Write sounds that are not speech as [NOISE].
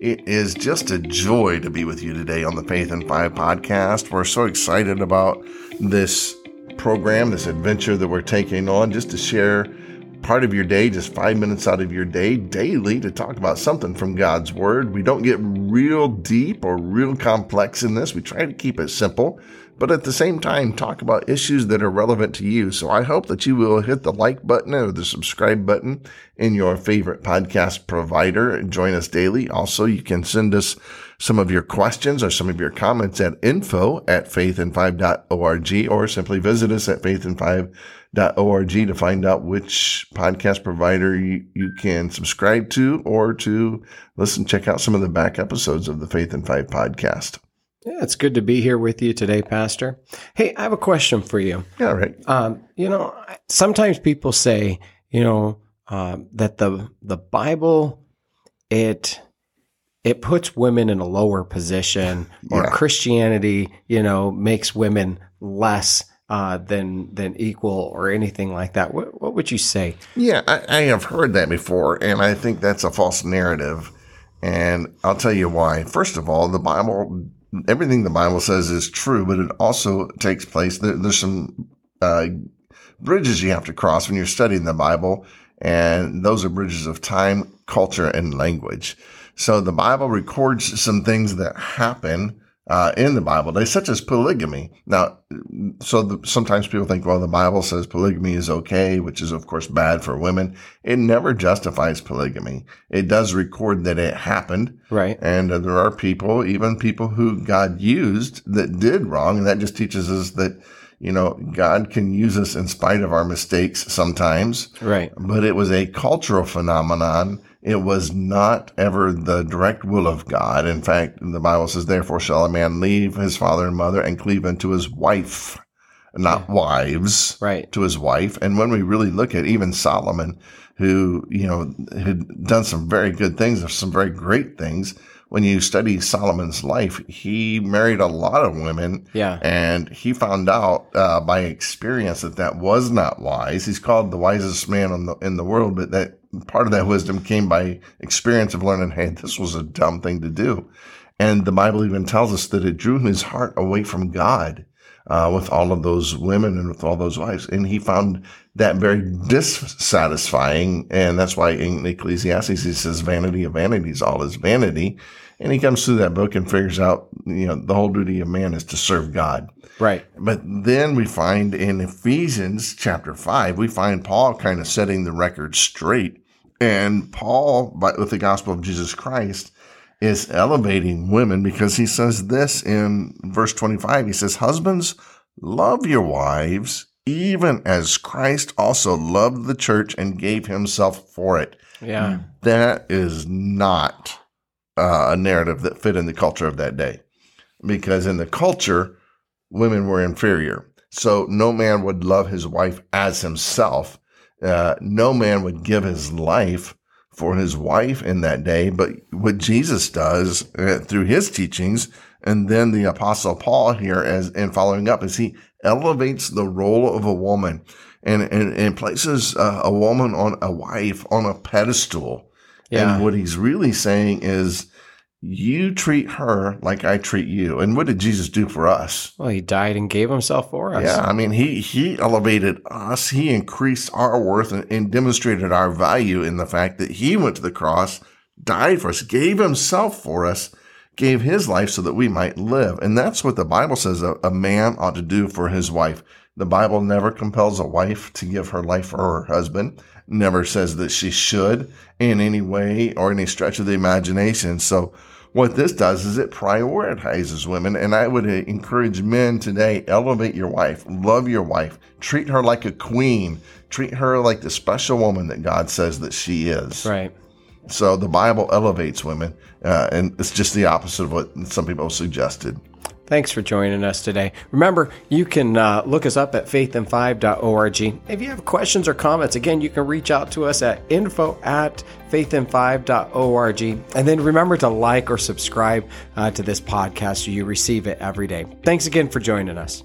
It is just a joy to be with you today on the Faith in Five podcast. We're so excited about this program, this adventure that we're taking on, just to share part of your day, just five minutes out of your day daily to talk about something from God's Word. We don't get real deep or real complex in this. We try to keep it simple but at the same time, talk about issues that are relevant to you. So I hope that you will hit the like button or the subscribe button in your favorite podcast provider and join us daily. Also, you can send us some of your questions or some of your comments at info at faithinfive.org or simply visit us at faithinfive.org to find out which podcast provider you, you can subscribe to or to listen, check out some of the back episodes of the Faith in Five podcast. Yeah, it's good to be here with you today, Pastor. Hey, I have a question for you. Yeah, right. Um, you know, sometimes people say, you know, uh, that the the Bible it it puts women in a lower position, [LAUGHS] or yeah. Christianity, you know, makes women less uh, than than equal or anything like that. What, what would you say? Yeah, I, I have heard that before, and I think that's a false narrative. And I'll tell you why. First of all, the Bible everything the Bible says is true, but it also takes place. There, there's some uh, bridges you have to cross when you're studying the Bible, and those are bridges of time, culture, and language. So the Bible records some things that happen uh, in the Bible they such as polygamy. Now, so the, sometimes people think, well, the Bible says polygamy is okay, which is of course bad for women. It never justifies polygamy. It does record that it happened, right? And uh, there are people, even people who God used, that did wrong, and that just teaches us that you know, God can use us in spite of our mistakes sometimes. Right. But it was a cultural phenomenon it was not ever the direct will of God. In fact, the Bible says, therefore shall a man leave his father and mother and cleave unto his wife, not yeah. wives, right. to his wife. And when we really look at even Solomon, who, you know, had done some very good things, or some very great things, when you study Solomon's life, he married a lot of women. Yeah. And he found out uh, by experience that that was not wise. He's called the wisest man in the, in the world, but that part of that wisdom came by experience of learning, hey, this was a dumb thing to do. And the Bible even tells us that it drew his heart away from God. Uh, with all of those women and with all those wives. And he found that very dissatisfying. And that's why in Ecclesiastes, he says, vanity of vanities, all is vanity. And he comes through that book and figures out, you know, the whole duty of man is to serve God. Right. But then we find in Ephesians chapter five, we find Paul kind of setting the record straight. And Paul, with the gospel of Jesus Christ, is elevating women because he says this in verse 25. He says, Husbands, love your wives, even as Christ also loved the church and gave himself for it. Yeah. That is not uh, a narrative that fit in the culture of that day. Because in the culture, women were inferior. So no man would love his wife as himself. Uh, no man would give his life for his wife in that day. But what Jesus does uh, through his teachings, and then the apostle Paul here as in following up is he elevates the role of a woman and, and, and places uh, a woman on a wife on a pedestal. Yeah. And what he's really saying is, you treat her like I treat you. And what did Jesus do for us? Well, he died and gave himself for us. Yeah, I mean, he he elevated us. He increased our worth and, and demonstrated our value in the fact that he went to the cross, died for us, gave himself for us, gave his life so that we might live. And that's what the Bible says a, a man ought to do for his wife. The Bible never compels a wife to give her life for her husband never says that she should in any way or any stretch of the imagination. So what this does is it prioritizes women. And I would encourage men today, elevate your wife, love your wife, treat her like a queen, treat her like the special woman that God says that she is. Right. So the Bible elevates women, uh, and it's just the opposite of what some people suggested. Thanks for joining us today. Remember, you can uh, look us up at faithinfive.org. If you have questions or comments, again, you can reach out to us at info at faithinfive.org. And then remember to like or subscribe uh, to this podcast so you receive it every day. Thanks again for joining us.